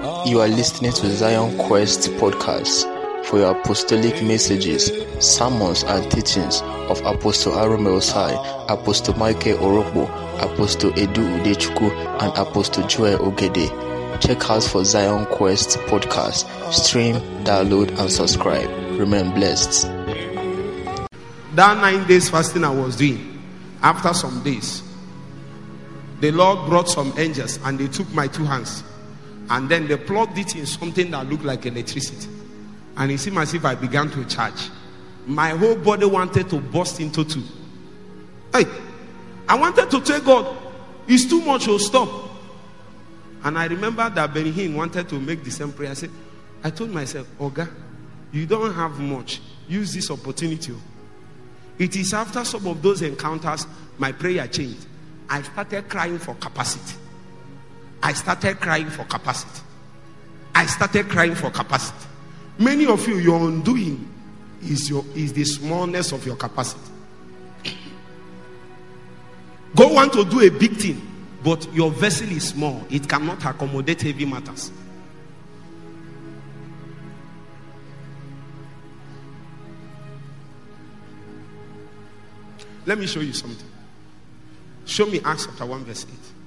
You are listening to Zion Quest podcast. For your apostolic messages, sermons, and teachings of Apostle Arome Osayi, Apostle Michael Orokpo, Apostle Edu Udechukwu, and Apostle Joel Ogede, check out for Zion Quest podcast. Stream, download, and subscribe. Remain blessed. That nine days fasting I was doing, after some days, the Lord brought some angels and they took my two hands and then they plugged it in something that looked like electricity. And it seemed as if I began to charge. My whole body wanted to burst into two. Hey, I wanted to tell God, it's too much, oh, stop. And I remember that Benny Hinn wanted to make the same prayer. I said, I told myself, Oga, you don't have much. Use this opportunity. Oh. It is after some of those encounters, my prayer changed. I started crying for capacity. I started crying for capacity. I started crying for capacity. Many of you, your undoing is your is the smallness of your capacity. God want to do a big thing, but your vessel is small. It cannot accommodate heavy matters. Let me show you something. Show me Acts chapter 1, verse 8.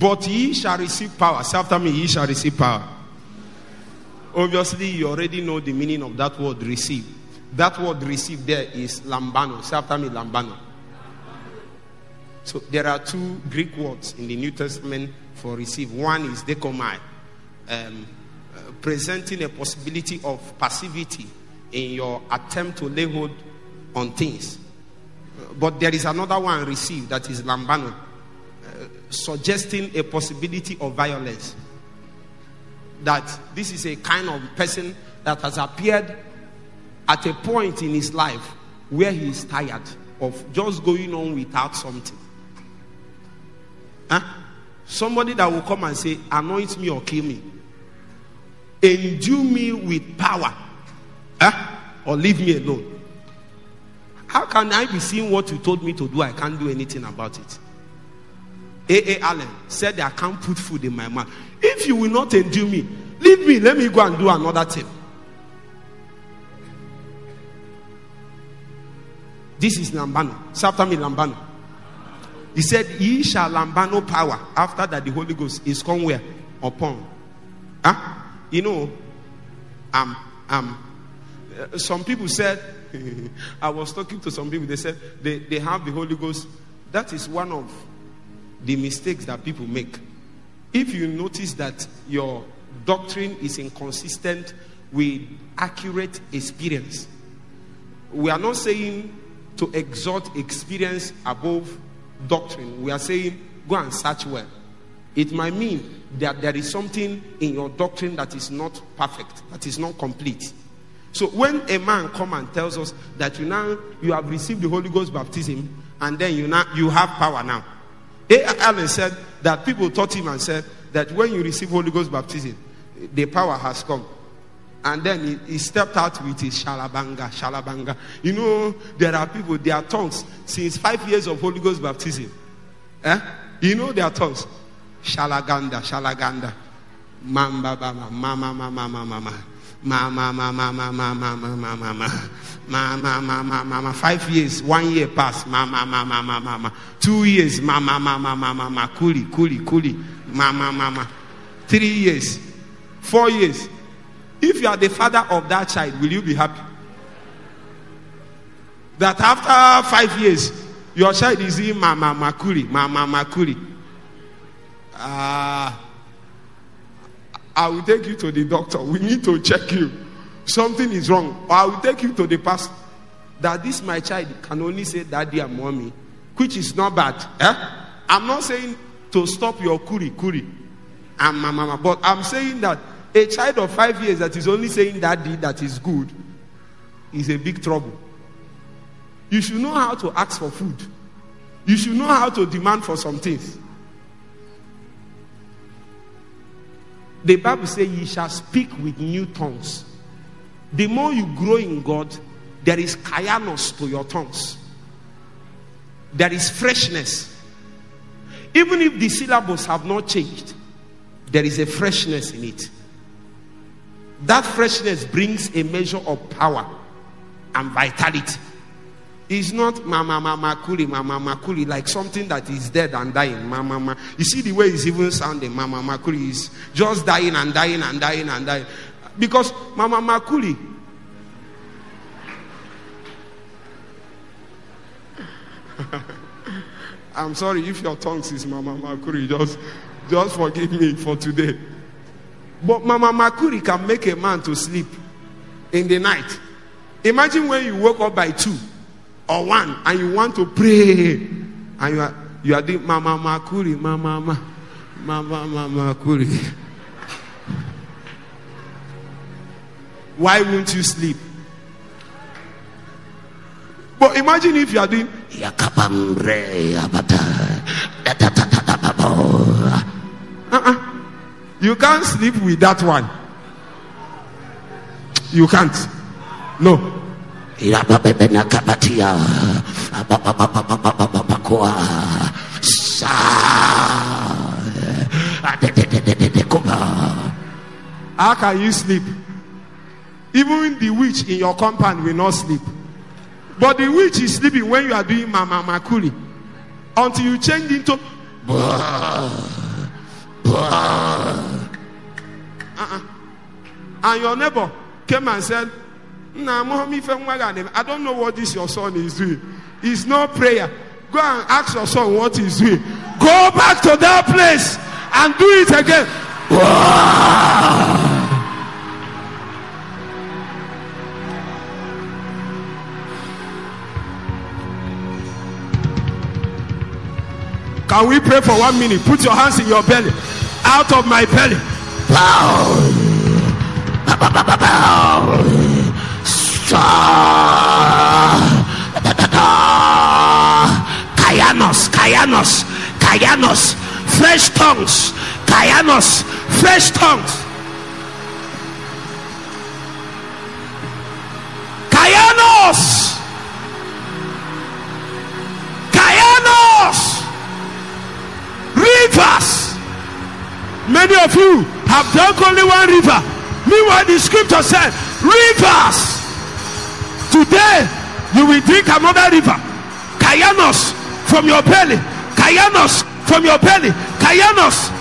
But ye shall receive power. Say after me, ye shall receive power. Obviously, you already know the meaning of that word receive. That word receive there is lambano. Say after me, lambano. So there are two Greek words in the New Testament for receive. One is dechomai, um, uh, presenting a possibility of passivity in your attempt to lay hold on things. But there is another one, receive, that is lambano suggesting a possibility of violence. That this is a kind of person that has appeared at a point in his life where he is tired of just going on without something. Huh? Somebody that will come and say, Anoint me or kill me, endue me with power, huh? or leave me alone. How can I be seeing what you told me to do? I can't do anything about it. A.A. Allen said, I can't put food in my mouth. If you will not endure me, leave me. Let me go and do another thing. This is Lambano. Say after me, Lambano. He said, Ye shall Lambano power after that the Holy Ghost is come where? Upon. Huh? You know, um, um, uh, some people said, I was talking to some people, they said they, they have the Holy Ghost. That is one of the mistakes that people make. If you notice that your doctrine is inconsistent with accurate experience, we are not saying to exalt experience above doctrine. We are saying go and search well. It might mean that there is something in your doctrine that is not perfect, that is not complete. So when a man come and tells us that you now you have received the Holy Ghost baptism and then you now you have power now. Allen said that people taught him and said that when you receive Holy Ghost baptism, the power has come. And then he, he stepped out with his shalabanga, shalabanga. You know, there are people, their tongues, since five years of Holy Ghost baptism. Eh? You know their tongues. Shalaganda, shalaganda. Mamba, mama, mama, mama, mama, mama. Mama, mama, mama, mama, mama, mama. Mama, mama, mama. Five years, one year passed. Mama, mama, mama, mama. Two years, mama, mama, mama, mama. Kuli, kuli, kuli. Mama, mama. Three years. Four years. If you are the father of that child, will you be happy? That after five years, your child is in mama, makuri, mama, makuri. Ah. Uh, I will take you to the doctor. We need to check you. Something is wrong. Or I will take you to the pastor. That this my child can only say daddy and mommy, which is not bad. Eh? I'm not saying to stop your kuri kuri and mama, but I'm saying that a child of five years that is only saying daddy that is good is a big trouble. You should know how to ask for food. You should know how to demand for some things. The Bible says, Ye shall speak with new tongues. The more you grow in God, there is kaianos to your tongues. There is freshness. Even if the syllables have not changed, there is a freshness in it. That freshness brings a measure of power and vitality. It's not mama mama kuli mama mama kuli like something that is dead and dying. Mama mama. You see the way it's even sounding. Mama mama kuli is just dying and dying and dying and dying. Because mama mama kuli. I'm sorry if your tongue is mama makuri. Just, just forgive me for today. But mama makuri can make a man to sleep in the night. Imagine when you woke up by two or one and you want to pray and you are you are doing mama makuri, mama mama mama mama makuri. Why won't you sleep? But imagine if you are doing uh-uh. you can't sleep with that one. You can't. No. How can you sleep? Even the witch in your compound will not sleep. But the witch is sleeping when you are doing mama makuli until you change into. Uh-uh. And your neighbor came and said, I don't know what this your son is doing. It's no prayer. Go and ask your son what he's doing. Go back to that place and do it again. Can we pray for one minute? Put your hands in your belly. Out of my belly. Kaianos, Kaianos, Kaianos, fresh tongues, Kaianos, fresh tongues. Kaianos, Kaianos, rivers. Many of you have drunk only one river. Meanwhile, the scripture said, rivers. Today, you will drink another river. Kaianos from your belly. Kaianos from your belly. Kaianos.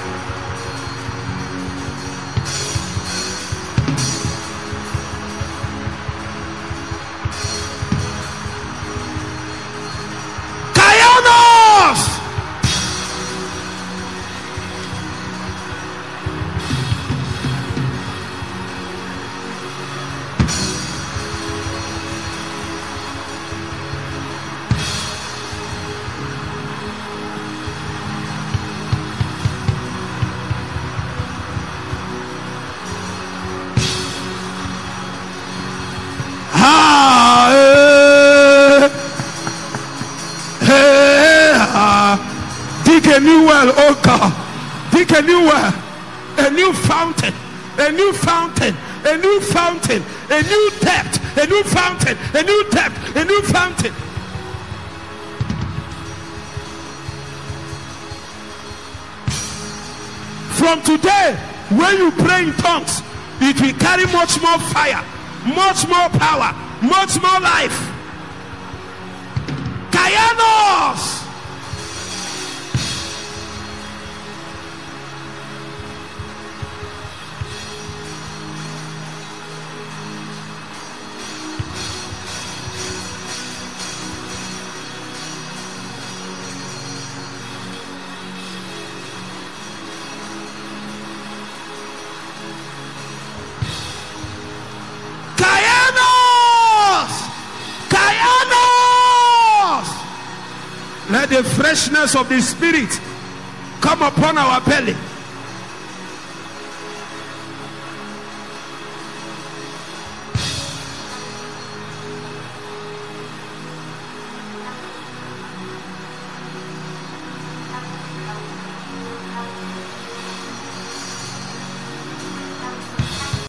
New well, a new fountain, a new fountain, a new fountain, a new depth, a new fountain, a new depth, a new fountain. From today, when you pray in tongues, it will carry much more fire, much more power, much more life. The freshness of the Spirit come upon our belly.